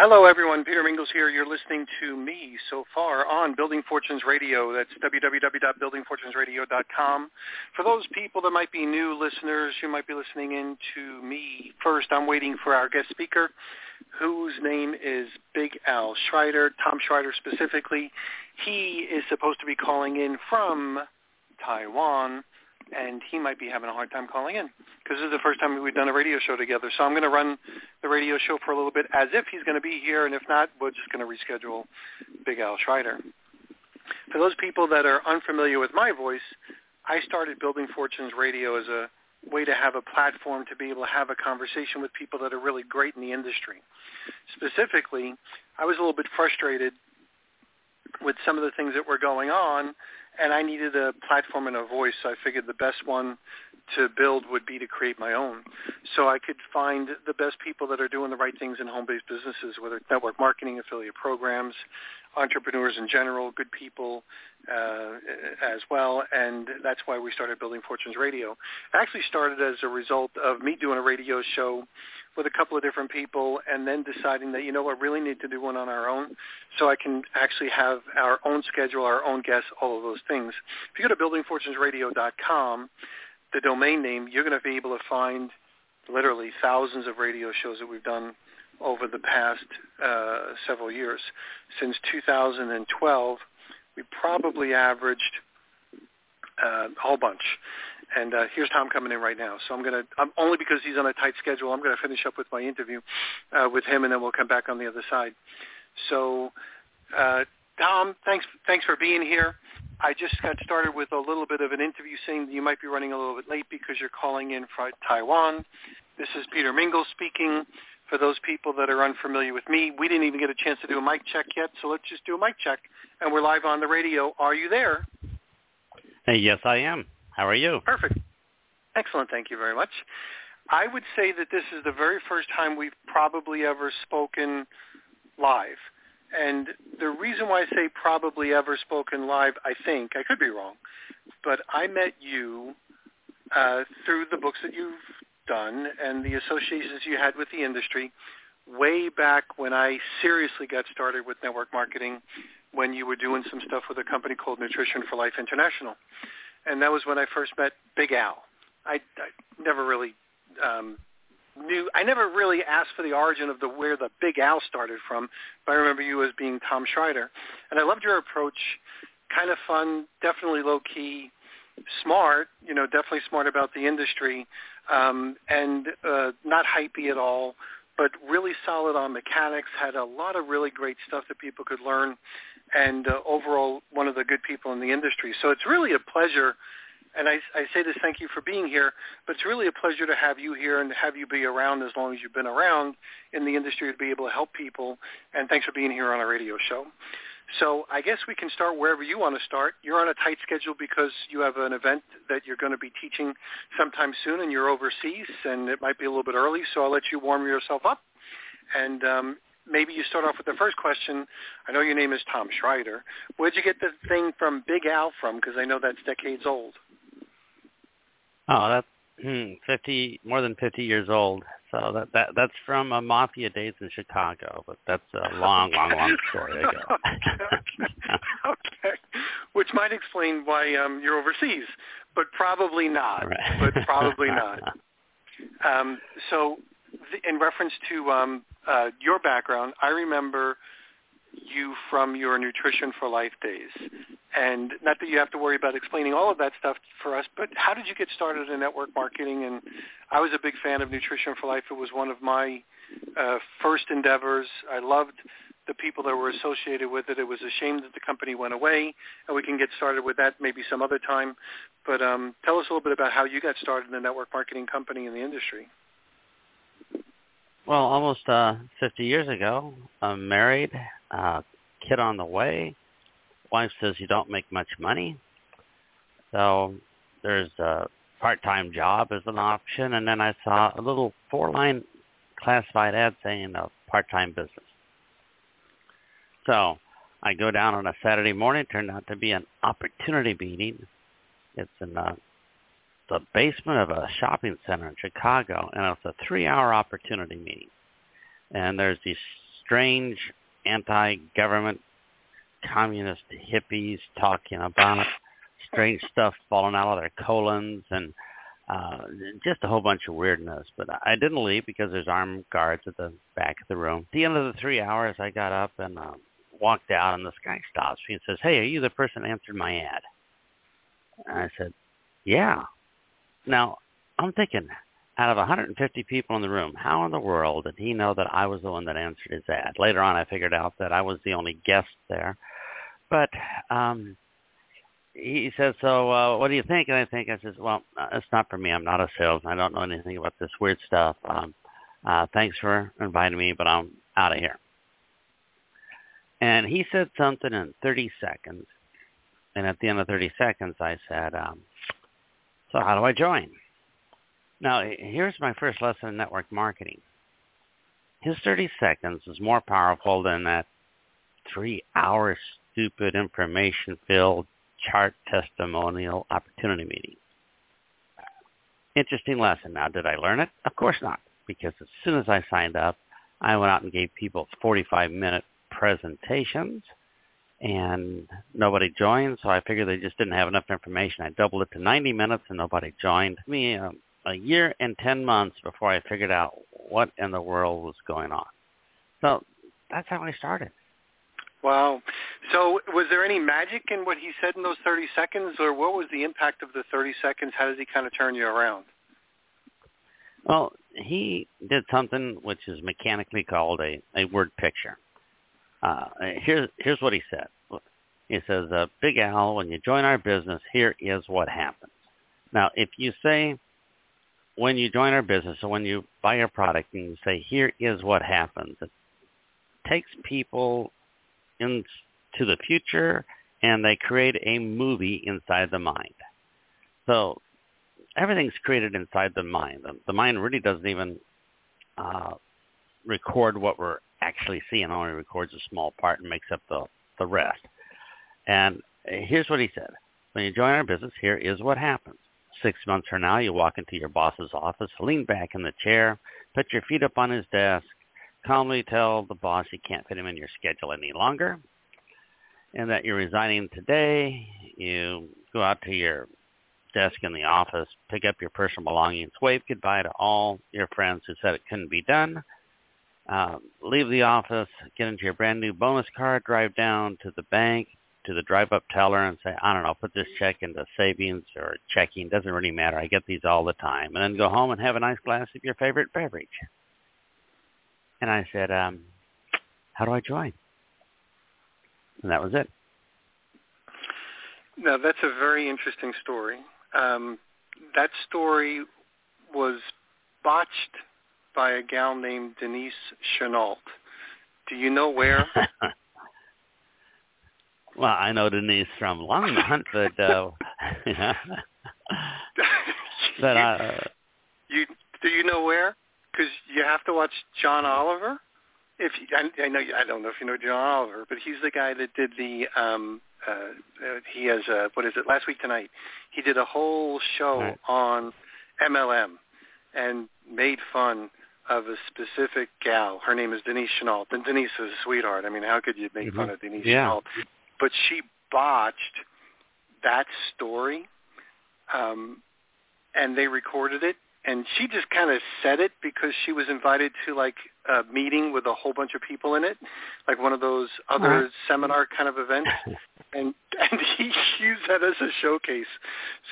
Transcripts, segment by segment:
Hello, everyone. Peter Mingils here. You're listening to me so far on Building Fortunes Radio. That's www.buildingfortunesradio.com. For those people that might be new listeners, you might be listening in to me first. I'm waiting for our guest speaker, whose name is Big Al Schreiter, Tom Schreiter specifically. He is supposed to be calling in from Taiwan and he might be having a hard time calling in because this is the first time we've done a radio show together. So I'm going to run the radio show for a little bit as if he's going to be here, and if not, we're just going to reschedule Big Al Schreiter. For those people that are unfamiliar with my voice, I started Building Fortunes Radio as a way to have a platform to be able to have a conversation with people that are really great in the industry. Specifically, I was a little bit frustrated with some of the things that were going on and I needed a platform and a voice. So I figured the best one to build would be to create my own. So I could find the best people that are doing the right things in home-based businesses, whether it's network marketing, affiliate programs, entrepreneurs in general, good people uh, as well. And that's why we started Building Fortunes Radio. Actually started as a result of me doing a radio show with a couple of different people and then deciding that, you know what, really need to do one on our own so I can actually have our own schedule, our own guests, all of those things. If you go to buildingfortunesradio.com, the domain name, you're going to be able to find literally thousands of radio shows that we've done over the past uh, several years. Since 2012, we probably averaged uh, a whole bunch. And uh, here's Tom coming in right now. So I'm going to, I'm, only because he's on a tight schedule, I'm going to finish up with my interview uh, with him, and then we'll come back on the other side. So, uh, Tom, thanks, thanks for being here. I just got started with a little bit of an interview saying you might be running a little bit late because you're calling in from Taiwan. This is Peter Mingils speaking. For those people that are unfamiliar with me, we didn't even get a chance to do a mic check yet, so let's just do a mic check. And we're live on the radio. Are you there? Hey, yes, I am. How are you? Perfect. Excellent. Thank you very much. I would say that this is the very first time we've probably ever spoken live. And the reason why I say probably ever spoken live, I think, I could be wrong, but I met you uh, through the books that you've done and the associations you had with the industry way back when I seriously got started with network marketing when you were doing some stuff with a company called Nutrition for Life International. And that was when I first met Big Al. I, I never really um, knew I never really asked for the origin of the where the Big Al started from, but I remember you as being Tom Schreiter, and I loved your approach. Kind of fun, definitely low key, smart. You know, definitely smart about the industry, um, and uh, not hypey at all, but really solid on mechanics. Had a lot of really great stuff that people could learn, and uh, overall one of the good people in the industry. So it's really a pleasure and I, I say this thank you for being here, but it's really a pleasure to have you here and to have you be around as long as you've been around in the industry to be able to help people. And thanks for being here on our radio show. So I guess we can start wherever you want to start. You're on a tight schedule because you have an event that you're going to be teaching sometime soon, and you're overseas, and it might be a little bit early. So I'll let you warm yourself up, and um, maybe you start off with the first question. I know your name is Tom Schreiter. Where'd you get the thing from Big Al from? Because I know that's decades old. Oh, that's hmm, fifty more than fifty years old. So that that that's from uh, Mafia days in Chicago, but that's a long, long, long story ago. okay. okay, which might explain why um, you're overseas, but probably not. Right. But probably not. Um, so, th- in reference to um, uh, your background, I remember you from your Nutrition for Life days. And not that you have to worry about explaining all of that stuff for us, but how did you get started in network marketing? And I was a big fan of Nutrition for Life. It was one of my uh, first endeavors. I loved the people that were associated with it. It was a shame that the company went away, and we can get started with that maybe some other time. But um, tell us a little bit about how you got started in the network marketing company in the industry. Well, almost uh, 50 years ago, I'm married, uh, kid on the way. Wife says you don't make much money. So there's a part-time job as an option. And then I saw a little four-line classified ad saying a part-time business. So I go down on a Saturday morning. Turned out to be an opportunity meeting. It's in the, the basement of a shopping center in Chicago, and it's a three-hour opportunity meeting. And there's these strange anti-government communist hippies talking about strange stuff falling out of their colons and uh, just a whole bunch of weirdness. But I didn't leave because there's armed guards at the back of the room. At the end of the three hours, I got up and uh, walked out, and this guy stops me and says, "Hey, are you the person that answered my ad?" And I said, "Yeah." Now I'm thinking, out of 150 people in the room, how in the world did he know that I was the one that answered his ad? Later on, I figured out that I was the only guest there. But um, he says, so uh, what do you think? And I think, I says, well, uh, it's not for me. I'm not a salesman. I don't know anything about this weird stuff. Um, uh, thanks for inviting me, but I'm out of here. And he said something in 30 seconds. And at the end of 30 seconds, I said, um, so how do I join? Now, here's my first lesson in network marketing. His 30 seconds is more powerful than that three-hour stupid information-filled chart testimonial opportunity meeting. Interesting lesson. Now, did I learn it? Of course not, because as soon as I signed up, I went out and gave people 45-minute presentations, and nobody joined, so I figured they just didn't have enough information. I doubled it to 90 minutes, and nobody joined. Me, um, a year and 10 months before I figured out what in the world was going on. So that's how I started. Wow. So was there any magic in what he said in those 30 seconds, or what was the impact of the 30 seconds? How does he kind of turn you around? Well, he did something which is mechanically called a, a word picture. Uh, here's, here's what he said. He says, uh, Big Al, when you join our business, here is what happens. Now, if you say, when you join our business or when you buy our product and you say, here is what happens, it takes people into the future and they create a movie inside the mind. So everything's created inside the mind. The, the mind really doesn't even uh, record what we're actually seeing. It only records a small part and makes up the, the rest. And here's what he said. When you join our business, here is what happens. Six months from now, you walk into your boss's office, lean back in the chair, put your feet up on his desk, calmly tell the boss you can't fit him in your schedule any longer, and that you're resigning today. You go out to your desk in the office, pick up your personal belongings, wave goodbye to all your friends who said it couldn't be done, um, leave the office, get into your brand new bonus card, drive down to the bank, to the drive-up teller and say, I don't know, put this check into savings or checking. Doesn't really matter. I get these all the time. And then go home and have a nice glass of your favorite beverage. And I said, um, how do I join? And that was it. Now, that's a very interesting story. Um, that story was botched by a gal named Denise Chenault. Do you know where? Well, I know Denise from Longmont, but uh, but uh, you do you know where? Because you have to watch John Oliver. If you, I, I know, I don't know if you know John Oliver, but he's the guy that did the. um uh, uh He has a what is it? Last week tonight, he did a whole show right. on MLM and made fun of a specific gal. Her name is Denise Chenault. And Denise is a sweetheart. I mean, how could you make mm-hmm. fun of Denise yeah. Chenault? but she botched that story, um, and they recorded it. And she just kind of said it because she was invited to like a meeting with a whole bunch of people in it, like one of those other seminar kind of events. and and he used that as a showcase.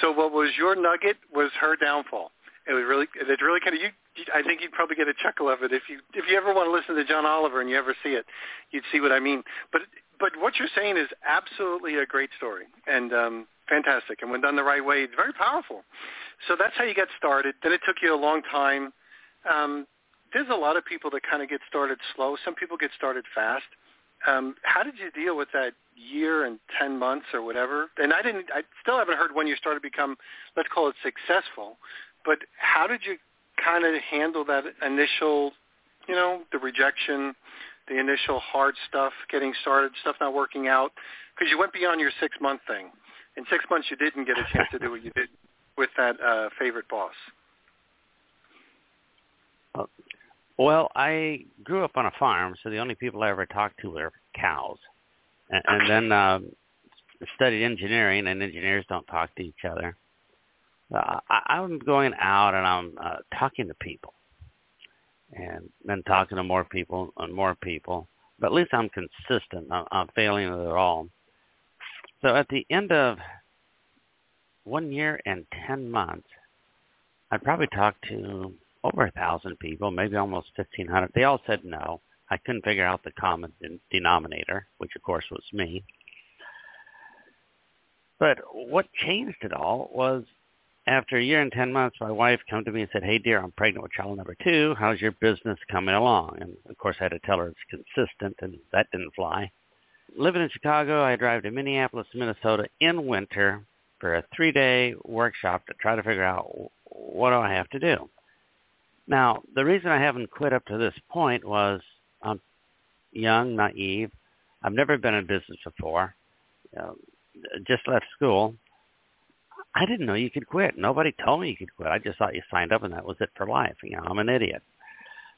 So what was your nugget was her downfall. It was really it really kind of you. I think you'd probably get a chuckle of it if you if you ever want to listen to John Oliver and you ever see it, you'd see what I mean. But but what you're saying is absolutely a great story and um, fantastic. And when done the right way, it's very powerful. So that's how you get started. Then it took you a long time. Um, there's a lot of people that kind of get started slow. Some people get started fast. Um, how did you deal with that year and ten months or whatever? And I didn't. I still haven't heard when you started to become, let's call it successful. But how did you kind of handle that initial, you know, the rejection, the initial hard stuff, getting started, stuff not working out? Because you went beyond your six month thing. In six months, you didn't get a chance to do what you did with that uh, favorite boss. Well, I grew up on a farm, so the only people I ever talked to were cows, and, and then um, studied engineering, and engineers don't talk to each other. Uh, I, I'm going out and I'm uh, talking to people, and then talking to more people and more people. But at least I'm consistent. I'm, I'm failing at all. So at the end of one year and ten months, I'd probably talked to over a thousand people, maybe almost fifteen hundred. They all said no. I couldn't figure out the common denominator, which of course was me. But what changed it all was after a year and 10 months, my wife came to me and said, hey, dear, I'm pregnant with child number two. How's your business coming along? And, of course, I had to tell her it's consistent, and that didn't fly. Living in Chicago, I drive to Minneapolis, Minnesota in winter for a three-day workshop to try to figure out what do I have to do. Now, the reason I haven't quit up to this point was I'm young, naive. I've never been in business before. You know, just left school. I didn't know you could quit. Nobody told me you could quit. I just thought you signed up and that was it for life. You know, I'm an idiot.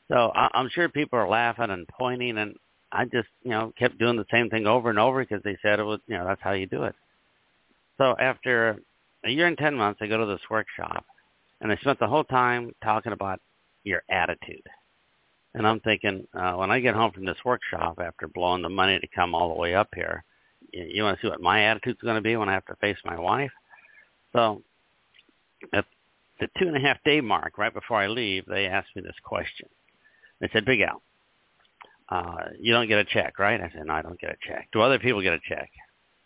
So I, I'm sure people are laughing and pointing, and I just, you know, kept doing the same thing over and over because they said it was, you know, that's how you do it. So after a year and ten months, I go to this workshop, and I spent the whole time talking about your attitude. And I'm thinking, uh, when I get home from this workshop after blowing the money to come all the way up here, you, you want to see what my attitude's going to be when I have to face my wife? So at the two and a half day mark, right before I leave, they asked me this question. They said, Big Al, uh, you don't get a check, right? I said, no, I don't get a check. Do other people get a check?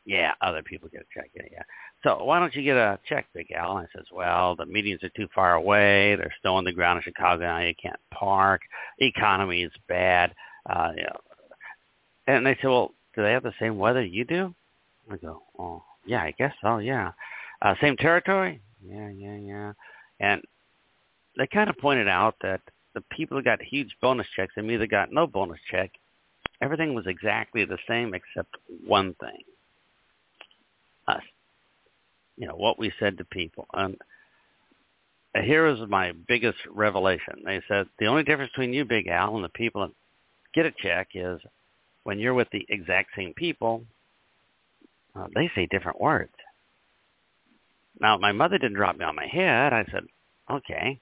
Yeah, other people get a check. Yeah, yeah. So why don't you get a check, Big Al? I says, well, the meetings are too far away. There's snow on the ground in Chicago now. You can't park. Economy is bad. Uh, you know. And they said, well, do they have the same weather you do? I go, oh, yeah, I guess so, yeah. Uh, same territory? Yeah, yeah, yeah. And they kind of pointed out that the people that got huge bonus checks and me that got no bonus check, everything was exactly the same except one thing. Us. You know, what we said to people. And here is my biggest revelation. They said the only difference between you, Big Al, and the people that get a check is when you're with the exact same people, uh, they say different words. Now, my mother didn't drop me on my head. I said, okay.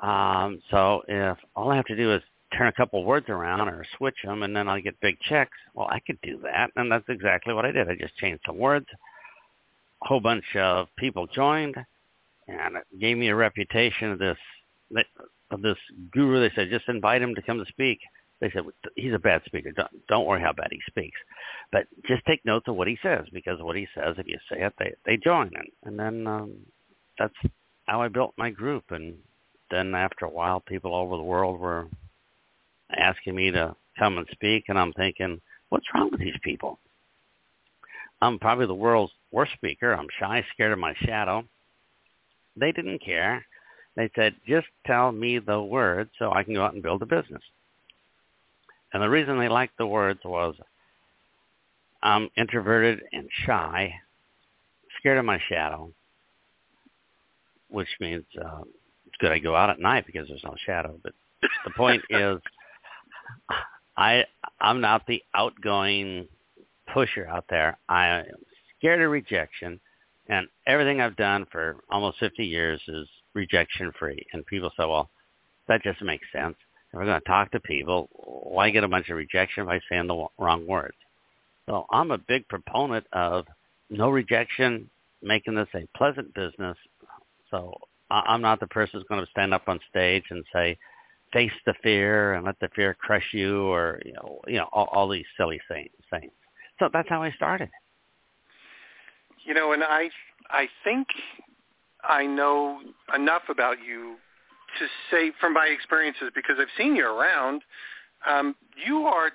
Um, so if all I have to do is turn a couple words around or switch them and then I'll get big checks, well, I could do that. And that's exactly what I did. I just changed some words. A whole bunch of people joined and it gave me a reputation of this of this guru. They said, just invite him to come to speak. They said, he's a bad speaker. Don't, don't worry how bad he speaks. But just take notes of what he says because what he says, if you say it, they, they join. And, and then um, that's how I built my group. And then after a while, people all over the world were asking me to come and speak. And I'm thinking, what's wrong with these people? I'm probably the world's worst speaker. I'm shy, scared of my shadow. They didn't care. They said, just tell me the words so I can go out and build a business. And the reason they liked the words was I'm introverted and shy, scared of my shadow, which means uh, it's good I go out at night because there's no shadow. But the point is, I I'm not the outgoing pusher out there. I am scared of rejection, and everything I've done for almost 50 years is rejection free. And people say, well, that just makes sense if we're going to talk to people, why get a bunch of rejection by saying the wrong words? So I'm a big proponent of no rejection, making this a pleasant business. So I'm not the person who's going to stand up on stage and say, face the fear and let the fear crush you or, you know, you know all, all these silly things. So that's how I started. You know, and I, I think I know enough about you to say from my experiences because I've seen you around, um, you are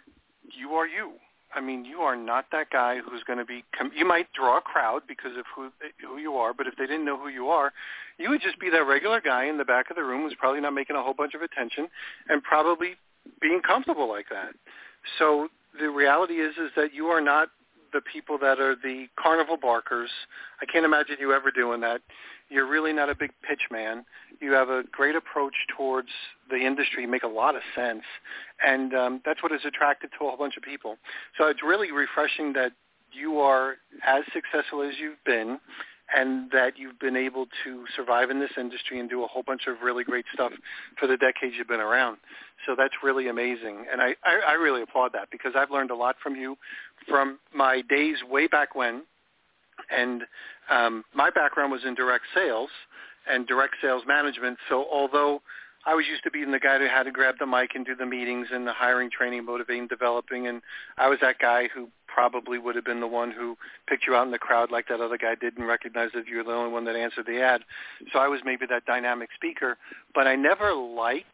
you are you. I mean, you are not that guy who's going to be. You might draw a crowd because of who who you are, but if they didn't know who you are, you would just be that regular guy in the back of the room who's probably not making a whole bunch of attention and probably being comfortable like that. So the reality is is that you are not the people that are the carnival barkers. I can't imagine you ever doing that. You're really not a big pitch man. You have a great approach towards the industry. You make a lot of sense, and um, that's has attracted to a whole bunch of people. So it's really refreshing that you are as successful as you've been and that you've been able to survive in this industry and do a whole bunch of really great stuff for the decades you've been around. So that's really amazing. And I, I, I really applaud that because I've learned a lot from you from my days way back when and um, my background was in direct sales and direct sales management. So although I was used to being the guy who had to grab the mic and do the meetings and the hiring, training, motivating, developing, and I was that guy who probably would have been the one who picked you out in the crowd like that other guy did and recognized that you were the only one that answered the ad. So I was maybe that dynamic speaker, but I never liked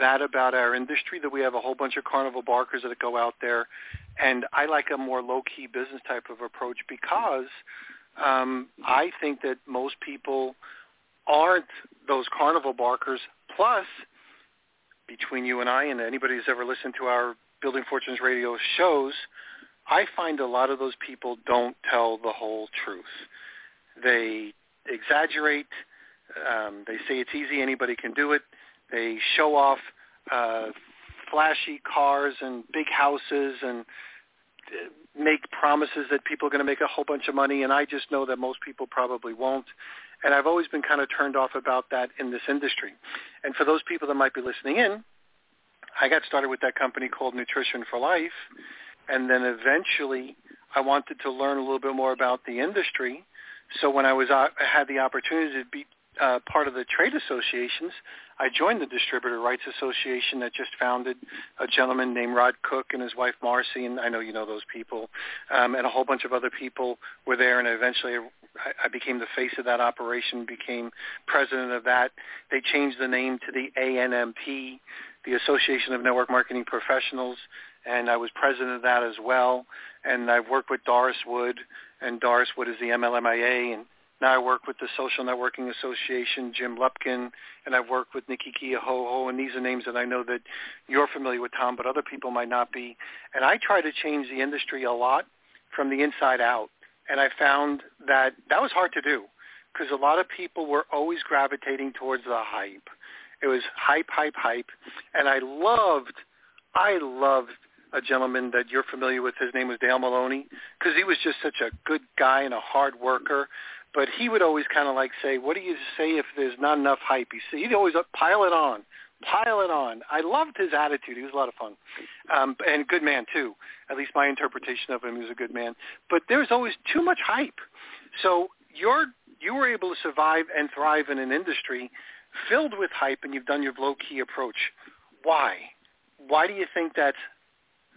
that about our industry that we have a whole bunch of carnival barkers that go out there and I like a more low-key business type of approach because um, I think that most people aren't those carnival barkers. Plus, between you and I and anybody who's ever listened to our Building Fortunes radio shows, I find a lot of those people don't tell the whole truth. They exaggerate. Um, they say it's easy, anybody can do it. They show off uh, flashy cars and big houses and uh, make promises that people are going to make a whole bunch of money and I just know that most people probably won't. And I've always been kind of turned off about that in this industry. And for those people that might be listening in, I got started with that company called Nutrition for Life and then eventually I wanted to learn a little bit more about the industry. So when I was uh, I had the opportunity to be uh, part of the trade associations, I joined the Distributor Rights Association that just founded a gentleman named Rod Cook and his wife Marcy, and I know you know those people, um, and a whole bunch of other people were there, and eventually I, became the face of that operation, became president of that. They changed the name to the ANMP, the Association of Network Marketing Professionals, and I was president of that as well. And I've worked with Doris Wood, and Doris Wood is the MLMIA, and now I work with the Social Networking Association, Jim Lupkin, and I've worked with Nikki Keohohou, and these are names that I know that you're familiar with, Tom, but other people might not be. And I try to change the industry a lot from the inside out. And I found that that was hard to do because a lot of people were always gravitating towards the hype. It was hype, hype, hype. And I loved, I loved a gentleman that you're familiar with. His name was Dale Maloney because he was just such a good guy and a hard worker but he would always kind of like say, "What do you say if there's not enough hype?" He he'd always pile it on, pile it on. I loved his attitude. He was a lot of fun, um, and good man too. At least my interpretation of him, was a good man. But there's always too much hype. So you're you were able to survive and thrive in an industry filled with hype, and you've done your low key approach. Why? Why do you think that's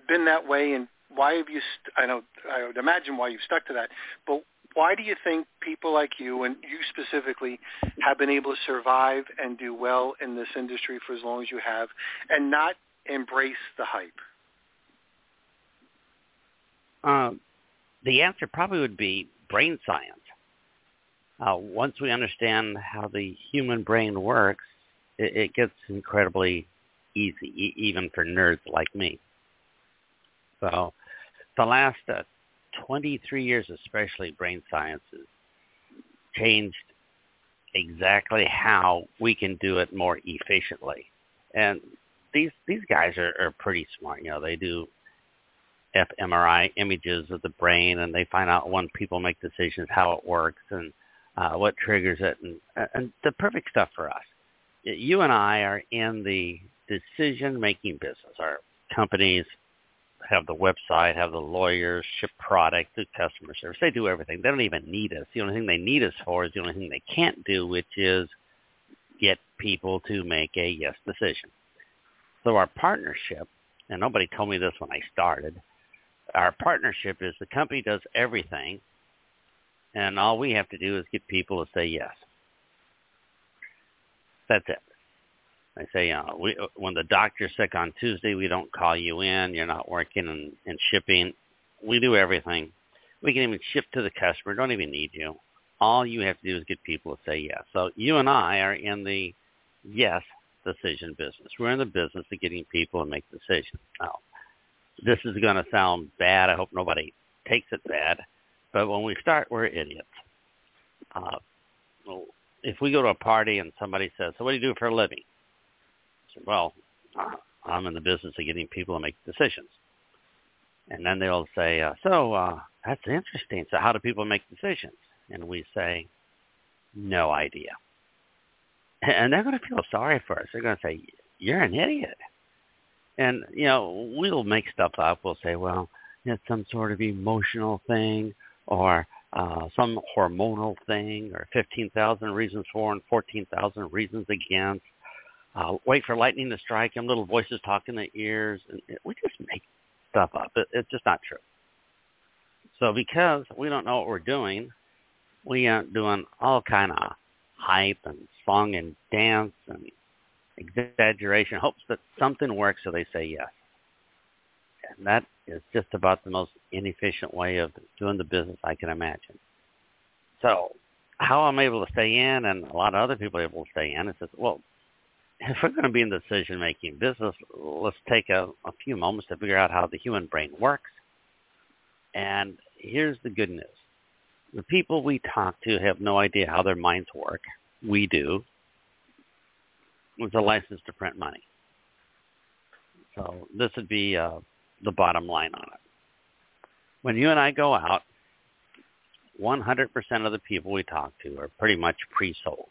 been that way, and why have you? St- I know I would imagine why you've stuck to that, but why do you think people like you and you specifically have been able to survive and do well in this industry for as long as you have and not embrace the hype? Um, the answer probably would be brain science. Uh, once we understand how the human brain works, it, it gets incredibly easy, e- even for nerds like me. So the last uh, 23 years, especially brain sciences, changed exactly how we can do it more efficiently. And these these guys are, are pretty smart. You know, they do fMRI images of the brain, and they find out when people make decisions, how it works, and uh, what triggers it, and, and the perfect stuff for us. You and I are in the decision-making business. Our companies have the website, have the lawyers, ship product, do customer service. They do everything. They don't even need us. The only thing they need us for is the only thing they can't do, which is get people to make a yes decision. So our partnership, and nobody told me this when I started, our partnership is the company does everything, and all we have to do is get people to say yes. That's it. They say, uh, we, when the doctor's sick on Tuesday, we don't call you in. You're not working and, and shipping. We do everything. We can even ship to the customer. Don't even need you. All you have to do is get people to say yes. So you and I are in the yes decision business. We're in the business of getting people to make decisions. Now, this is going to sound bad. I hope nobody takes it bad. But when we start, we're idiots. Uh, if we go to a party and somebody says, so what do you do for a living? Well, I'm in the business of getting people to make decisions. And then they'll say, uh, so uh, that's interesting. So how do people make decisions? And we say, no idea. And they're going to feel sorry for us. They're going to say, you're an idiot. And, you know, we'll make stuff up. We'll say, well, it's some sort of emotional thing or uh, some hormonal thing or 15,000 reasons for and 14,000 reasons against. Uh, wait for lightning to strike and little voices talk in the ears. And it, we just make stuff up. It, it's just not true. So because we don't know what we're doing, we are doing all kind of hype and song and dance and exaggeration, hopes that something works so they say yes. And that is just about the most inefficient way of doing the business I can imagine. So how I'm able to stay in and a lot of other people are able to stay in is that, well, if we're going to be in the decision-making business, let's take a, a few moments to figure out how the human brain works. And here's the good news. The people we talk to have no idea how their minds work. We do. It's a license to print money. So this would be uh, the bottom line on it. When you and I go out, 100% of the people we talk to are pretty much pre-sold.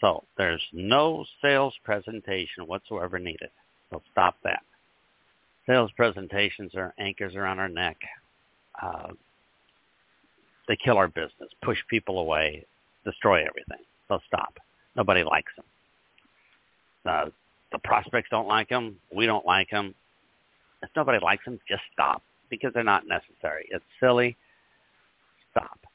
So there's no sales presentation whatsoever needed. So stop that. Sales presentations are anchors around our neck. Uh, they kill our business, push people away, destroy everything. So stop. Nobody likes them. Uh, the prospects don't like them. We don't like them. If nobody likes them, just stop because they're not necessary. It's silly.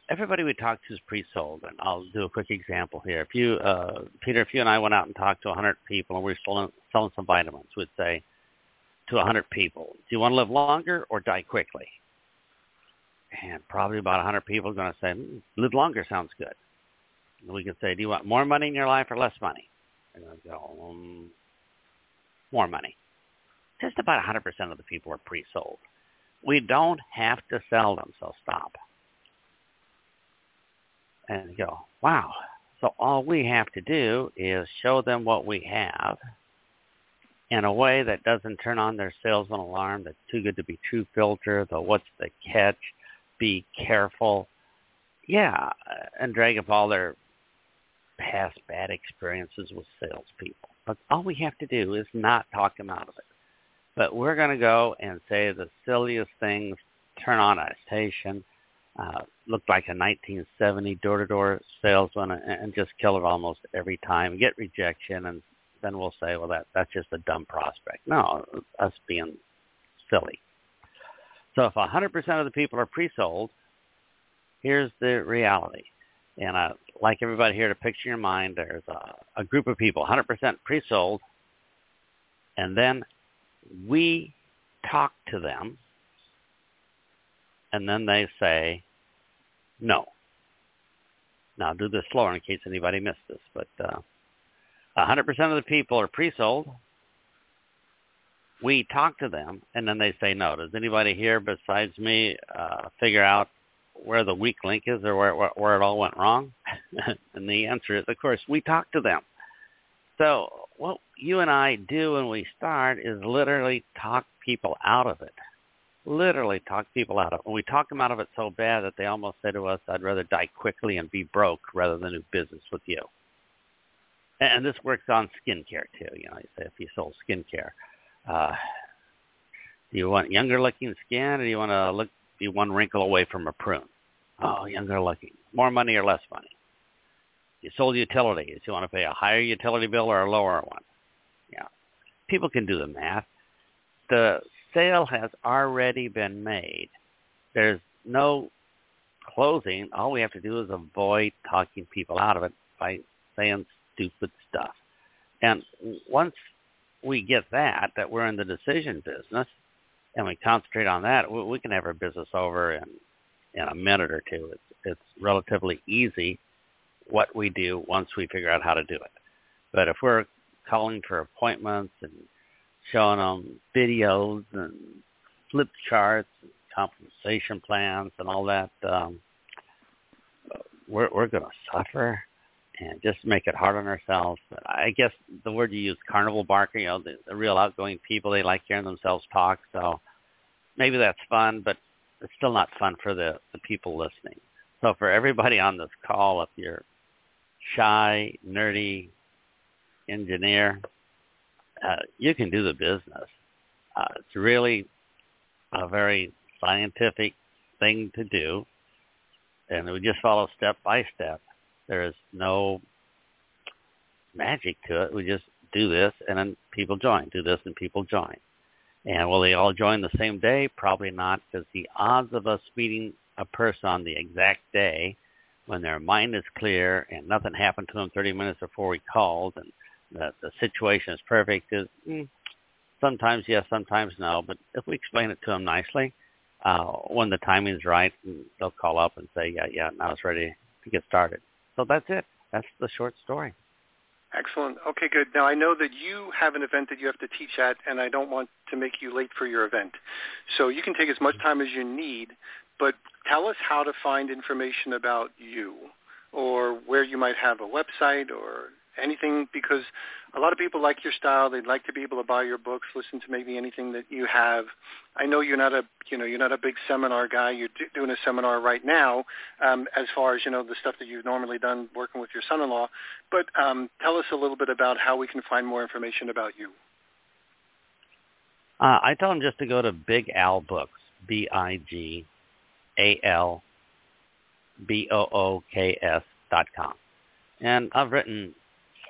Everybody we talk to is pre-sold, and I'll do a quick example here. If you, uh, Peter, if you and I went out and talked to 100 people and we are selling, selling some vitamins, we'd say to 100 people, do you want to live longer or die quickly? And probably about 100 people are going to say, mm, live longer sounds good. And we can say, do you want more money in your life or less money? And I go, um, more money just about 100% of the people are pre-sold. We don't have to sell them, so stop. And go, wow. So all we have to do is show them what we have in a way that doesn't turn on their salesman alarm, that's too good to be true filter, the what's the catch, be careful. Yeah, and drag up all their past bad experiences with salespeople. But all we have to do is not talk them out of it. But we're going to go and say the silliest things, turn on a station, uh, look like a 1970 door-to-door salesman and just kill it almost every time, get rejection, and then we'll say, well, that that's just a dumb prospect. No, us being silly. So if 100% of the people are pre-sold, here's the reality. And I'd like everybody here to picture in your mind there's a, a group of people, 100% pre-sold, and then we talk to them and then they say no. Now I'll do this slower in case anybody missed this, but uh, 100% of the people are pre-sold. We talk to them and then they say no. Does anybody here besides me uh, figure out where the weak link is or where, where, where it all went wrong? and the answer is, of course, we talk to them. So what you and I do when we start is literally talk people out of it. Literally talk people out of it. We talk them out of it so bad that they almost say to us, I'd rather die quickly and be broke rather than do business with you. And this works on skincare too. You know, you say if you sold skincare, uh, do you want younger looking skin or do you want to look be one wrinkle away from a prune? Oh, younger looking. More money or less money? You sold utilities. You want to pay a higher utility bill or a lower one? Yeah. People can do the math. The sale has already been made. There's no closing. All we have to do is avoid talking people out of it by saying stupid stuff. And once we get that, that we're in the decision business, and we concentrate on that, we, we can have our business over in in a minute or two. It's it's relatively easy what we do once we figure out how to do it. But if we're calling for appointments and showing them videos and flip charts and compensation plans and all that, um, we're we're going to suffer and just make it hard on ourselves. I guess the word you use, carnival barker, you know, the, the real outgoing people, they like hearing themselves talk. So maybe that's fun, but it's still not fun for the, the people listening. So for everybody on this call, if you're shy, nerdy engineer, uh, you can do the business. Uh, it's really a very scientific thing to do, and we just follow step by step. There is no magic to it. We just do this, and then people join. Do this, and people join. And will they all join the same day? Probably not, because the odds of us meeting a person on the exact day when their mind is clear and nothing happened to them 30 minutes before we called and the, the situation is perfect is mm, sometimes yes, sometimes no. But if we explain it to them nicely, uh, when the timing's right, they'll call up and say, yeah, yeah, now it's ready to get started. So that's it. That's the short story. Excellent. Okay, good. Now I know that you have an event that you have to teach at, and I don't want to make you late for your event. So you can take as much time as you need, but tell us how to find information about you or where you might have a website or anything because a lot of people like your style. They'd like to be able to buy your books, listen to maybe anything that you have. I know you're not a you know you're not a big seminar guy. You're do, doing a seminar right now, um, as far as you know the stuff that you've normally done working with your son-in-law. But um, tell us a little bit about how we can find more information about you. Uh, I tell them just to go to Big Al Books, B I G A L B O O K S dot com, and I've written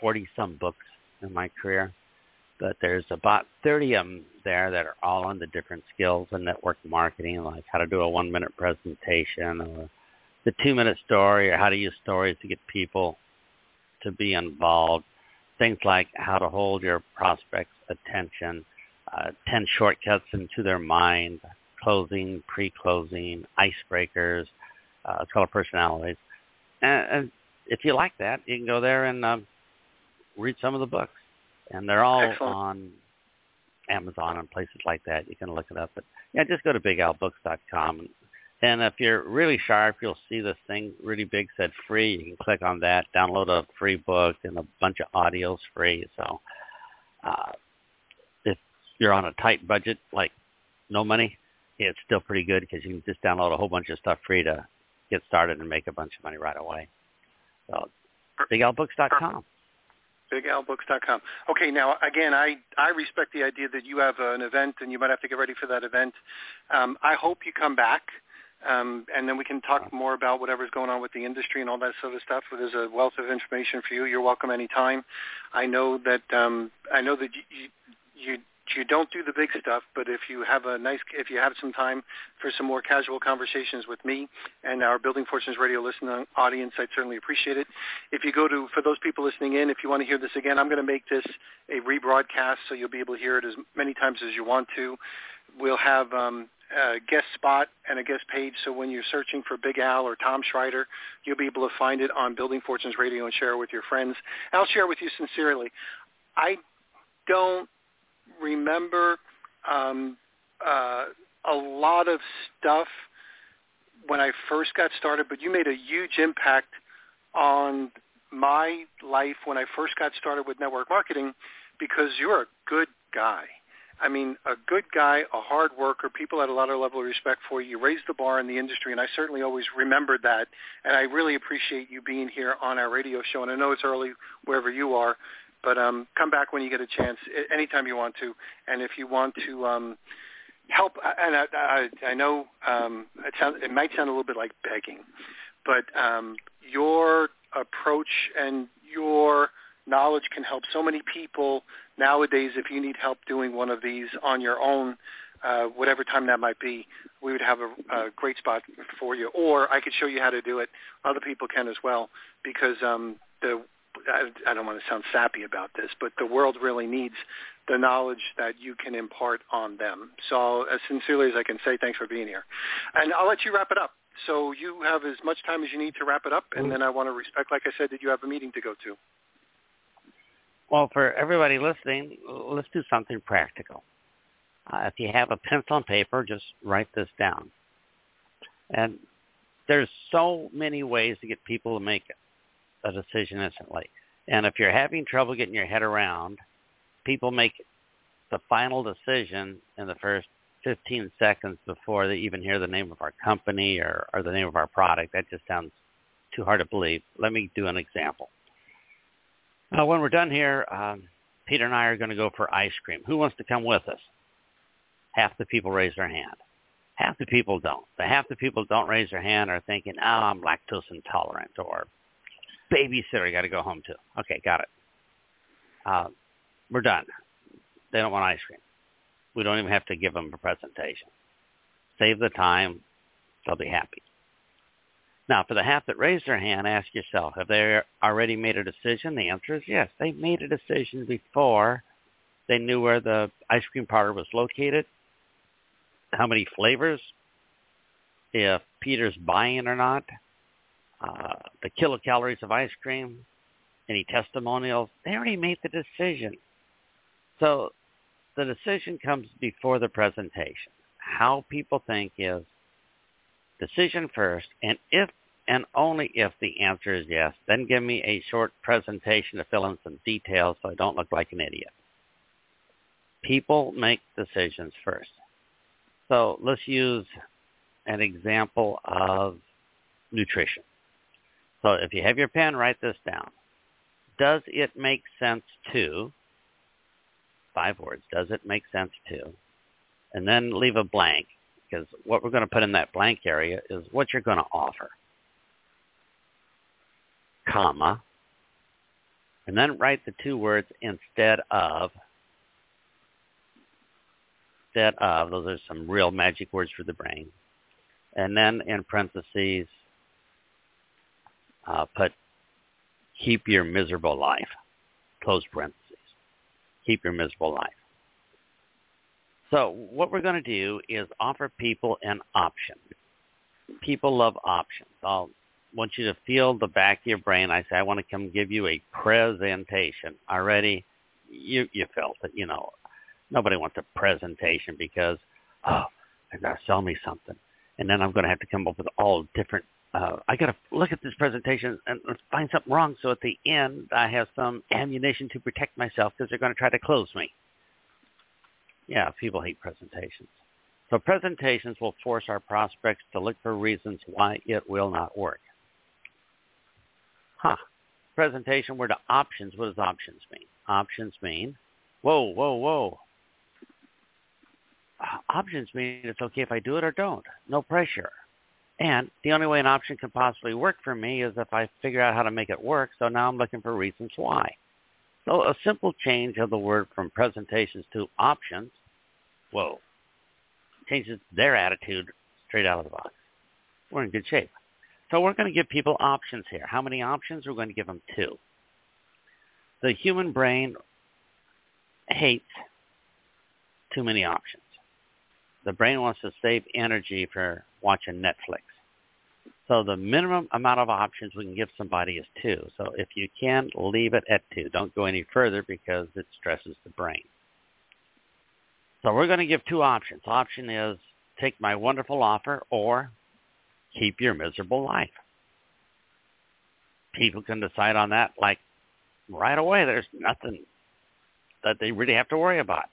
40 some books in my career, but there's about 30 of them there that are all on the different skills of network marketing, like how to do a one minute presentation or the two minute story or how to use stories to get people to be involved. Things like how to hold your prospects' attention, uh, 10 shortcuts into their mind, closing, pre-closing, icebreakers, uh, color personalities. And, and if you like that, you can go there and um, read some of the books, and they're all Excellent. on Amazon and places like that. You can look it up. But yeah, just go to bigalbooks.com. And if you're really sharp, you'll see this thing really big said free. You can click on that, download a free book, and a bunch of audios free. So uh, if you're on a tight budget, like no money, it's still pretty good because you can just download a whole bunch of stuff free to get started and make a bunch of money right away. So bigalbooks.com bigalbooks.com. Okay, now again, I I respect the idea that you have an event and you might have to get ready for that event. Um, I hope you come back, um, and then we can talk more about whatever's going on with the industry and all that sort of stuff. There's a wealth of information for you. You're welcome anytime. I know that um, I know that you, you you don't do the big stuff, but if you have a nice, if you have some time for some more casual conversations with me and our Building Fortunes Radio listening audience, I'd certainly appreciate it. If you go to, for those people listening in, if you want to hear this again, I'm going to make this a rebroadcast, so you'll be able to hear it as many times as you want to. We'll have um, a guest spot and a guest page, so when you're searching for Big Al or Tom Schreiter, you'll be able to find it on Building Fortunes Radio and share it with your friends. I'll share with you sincerely. I don't remember um, uh, a lot of stuff when I first got started, but you made a huge impact on my life when I first got started with network marketing because you're a good guy. I mean, a good guy, a hard worker, people had a lot of level of respect for you. You raised the bar in the industry, and I certainly always remembered that. And I really appreciate you being here on our radio show. And I know it's early wherever you are, but um, come back when you get a chance, anytime you want to. And if you want to um, help, and I, I, I know um, it, sounds, it might sound a little bit like begging, but um, your approach and your knowledge can help so many people nowadays. If you need help doing one of these on your own, uh, whatever time that might be, we would have a, a great spot for you. Or I could show you how to do it. Other people can as well, because um, the I, don't want to sound sappy about this, but the world really needs the knowledge that you can impart on them. So as sincerely as I can say, thanks for being here. And I'll let you wrap it up. So you have as much time as you need to wrap it up, and then I want to respect, like I said, that you have a meeting to go to. Well, for everybody listening, let's do something practical. Uh, if you have a pencil and paper, just write this down. And there's so many ways to get people to make a decision instantly. And if you're having trouble getting your head around, people make the final decision in the first 15 seconds before they even hear the name of our company or, or the name of our product. That just sounds too hard to believe. Let me do an example. Uh, when we're done here, um, Peter and I are going to go for ice cream. Who wants to come with us? Half the people raise their hand. Half the people don't. The half the people don't raise their hand are thinking, oh, I'm lactose intolerant or babysitter I got to go home to. Okay, got it. Uh, we're done. They don't want ice cream. We don't even have to give them a presentation. Save the time. They'll be happy. Now, for the half that raised their hand, ask yourself, have they already made a decision? The answer is yes. They made a decision before they knew where the ice cream parlor was located, how many flavors, if Peter's buying or not, uh, the kilocalories of ice cream, any testimonials. They already made the decision. So the decision comes before the presentation. How people think is decision first, and if and only if the answer is yes, then give me a short presentation to fill in some details so I don't look like an idiot. People make decisions first. So let's use an example of nutrition. So if you have your pen, write this down. Does it make sense to, five words, does it make sense to, and then leave a blank? Because what we're going to put in that blank area is what you're going to offer, comma, and then write the two words instead of, instead of, those are some real magic words for the brain, and then in parentheses, uh, put keep your miserable life, close parentheses. Keep your miserable life. So what we're going to do is offer people an option. People love options. I'll want you to feel the back of your brain. I say, I want to come give you a presentation. Already, you you felt it. You know, nobody wants a presentation because, oh, they're going to sell me something. And then I'm going to have to come up with all different uh, I got to look at this presentation and find something wrong. So at the end, I have some ammunition to protect myself because they're going to try to close me. Yeah, people hate presentations. So presentations will force our prospects to look for reasons why it will not work. Huh. Presentation word to options. What does options mean? Options mean, whoa, whoa, whoa. Uh, options mean it's okay if I do it or don't. No pressure. And the only way an option can possibly work for me is if I figure out how to make it work. So now I'm looking for reasons why. So a simple change of the word from presentations to options, whoa, changes their attitude straight out of the box. We're in good shape. So we're going to give people options here. How many options? We're going to give them two. The human brain hates too many options. The brain wants to save energy for watching Netflix. So the minimum amount of options we can give somebody is two. So if you can, leave it at two. Don't go any further because it stresses the brain. So we're going to give two options. Option is take my wonderful offer or keep your miserable life. People can decide on that like right away. There's nothing that they really have to worry about.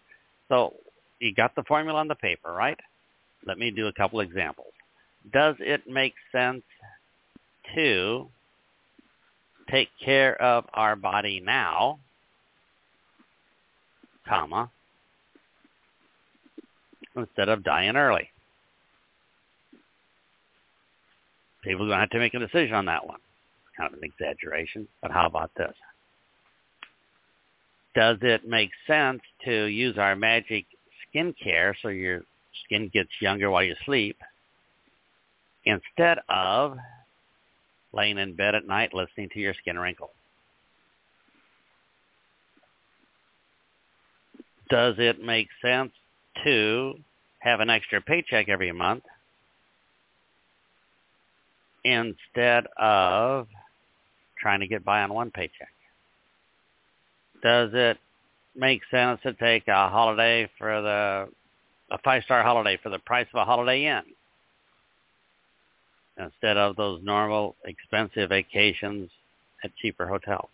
So you got the formula on the paper, right? Let me do a couple examples does it make sense to take care of our body now, comma, instead of dying early? People are going to have to make a decision on that one. Kind of an exaggeration, but how about this? Does it make sense to use our magic skincare so your skin gets younger while you sleep instead of laying in bed at night listening to your skin wrinkle? Does it make sense to have an extra paycheck every month instead of trying to get by on one paycheck? Does it make sense to take a holiday for the a five star holiday for the price of a holiday inn instead of those normal expensive vacations at cheaper hotels?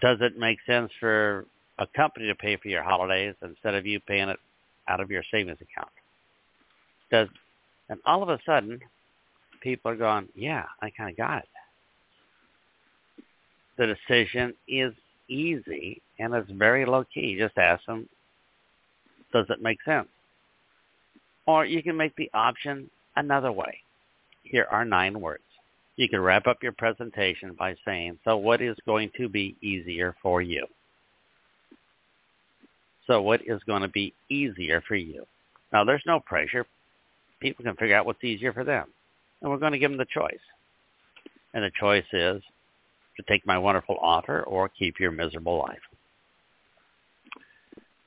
Does it make sense for a company to pay for your holidays instead of you paying it out of your savings account? Does and all of a sudden people are going, yeah, I kind of got it. The decision is easy and it's very low key. Just ask them, does it make sense? Or you can make the option another way. Here are nine words. You can wrap up your presentation by saying, so what is going to be easier for you? So what is going to be easier for you? Now, there's no pressure. People can figure out what's easier for them. And we're going to give them the choice. And the choice is to take my wonderful offer or keep your miserable life.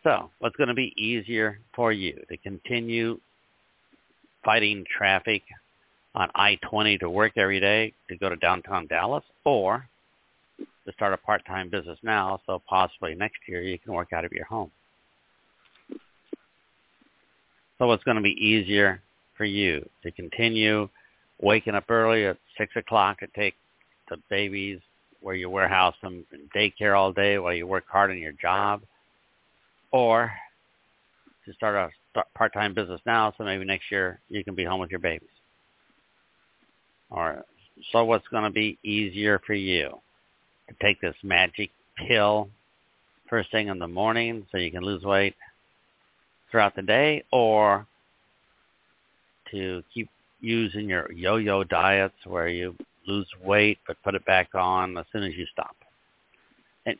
So what's going to be easier for you to continue fighting traffic on I-20 to work every day to go to downtown Dallas or to start a part-time business now so possibly next year you can work out of your home. So what's going to be easier for you to continue waking up early at 6 o'clock to take the babies where you warehouse them in daycare all day while you work hard on your job or to start a part-time business now so maybe next year you can be home with your babies. Or so what's going to be easier for you? To take this magic pill first thing in the morning so you can lose weight throughout the day or to keep using your yo-yo diets where you lose weight but put it back on as soon as you stop. And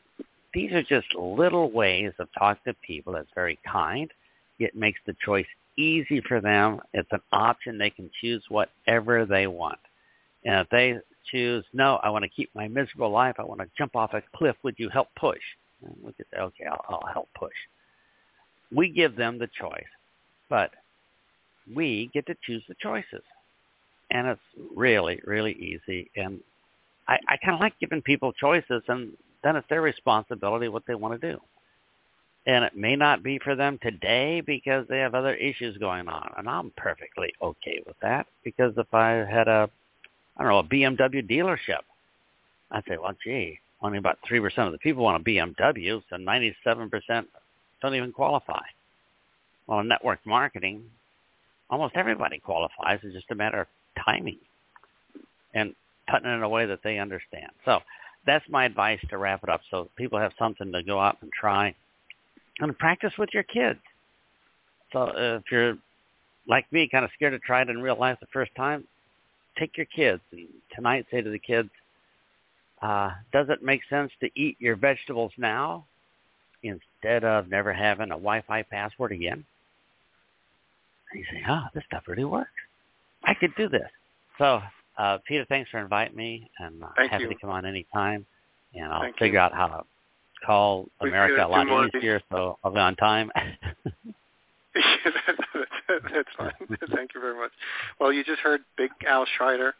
these are just little ways of talking to people that's very kind. It makes the choice easy for them. It's an option. They can choose whatever they want. And if they choose, no, I want to keep my miserable life. I want to jump off a cliff. Would you help push? And we could say, okay, I'll, I'll help push. We give them the choice, but we get to choose the choices. And it's really, really easy. And I, I kind of like giving people choices, and then it's their responsibility what they want to do. And it may not be for them today because they have other issues going on. And I'm perfectly okay with that because if I had a I don't know, a BMW dealership. I'd say, well, gee, only about 3% of the people want a BMW, so 97% don't even qualify. Well, in network marketing, almost everybody qualifies. It's just a matter of timing and putting it in a way that they understand. So that's my advice to wrap it up so people have something to go out and try and practice with your kids. So if you're like me, kind of scared to try it in real life the first time, take your kids and tonight say to the kids, uh, does it make sense to eat your vegetables now instead of never having a Wi-Fi password again? And you say, oh, this stuff really works. I could do this. So, uh, Peter, thanks for inviting me, and uh, happy you. to come on anytime. And I'll Thank figure you. out how to call America a lot do of these. easier, so I'll be on time. That's fine. Thank you very much. Well, you just heard Big Al Schreiter.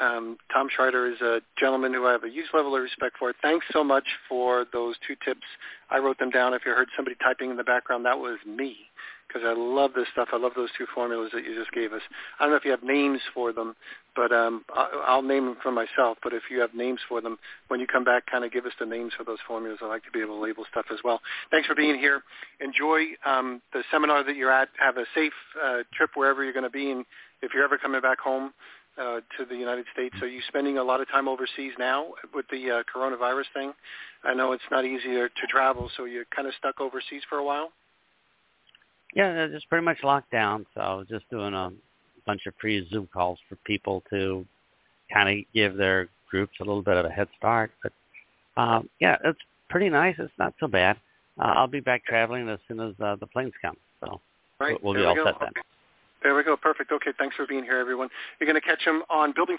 Um, Tom Schreiter is a gentleman who I have a huge level of respect for. Thanks so much for those two tips. I wrote them down. If you heard somebody typing in the background, that was me because I love this stuff. I love those two formulas that you just gave us. I don't know if you have names for them, but um, I'll name them for myself. But if you have names for them, when you come back, kind of give us the names for those formulas. I like to be able to label stuff as well. Thanks for being here. Enjoy um, the seminar that you're at. Have a safe uh, trip wherever you're going to be, and if you're ever coming back home uh, to the United States, are you spending a lot of time overseas now with the uh, coronavirus thing? I know it's not easier to travel, so you're kind of stuck overseas for a while. Yeah, just pretty much locked down. So I was just doing a bunch of free Zoom calls for people to kind of give their groups a little bit of a head start. But um, yeah, it's pretty nice. It's not so bad. Uh, I'll be back traveling as soon as uh, the planes come. So Right. we'll there be we all go. set then. Okay. There we go. Perfect. Okay. Thanks for being here, everyone. You're going to catch him on Building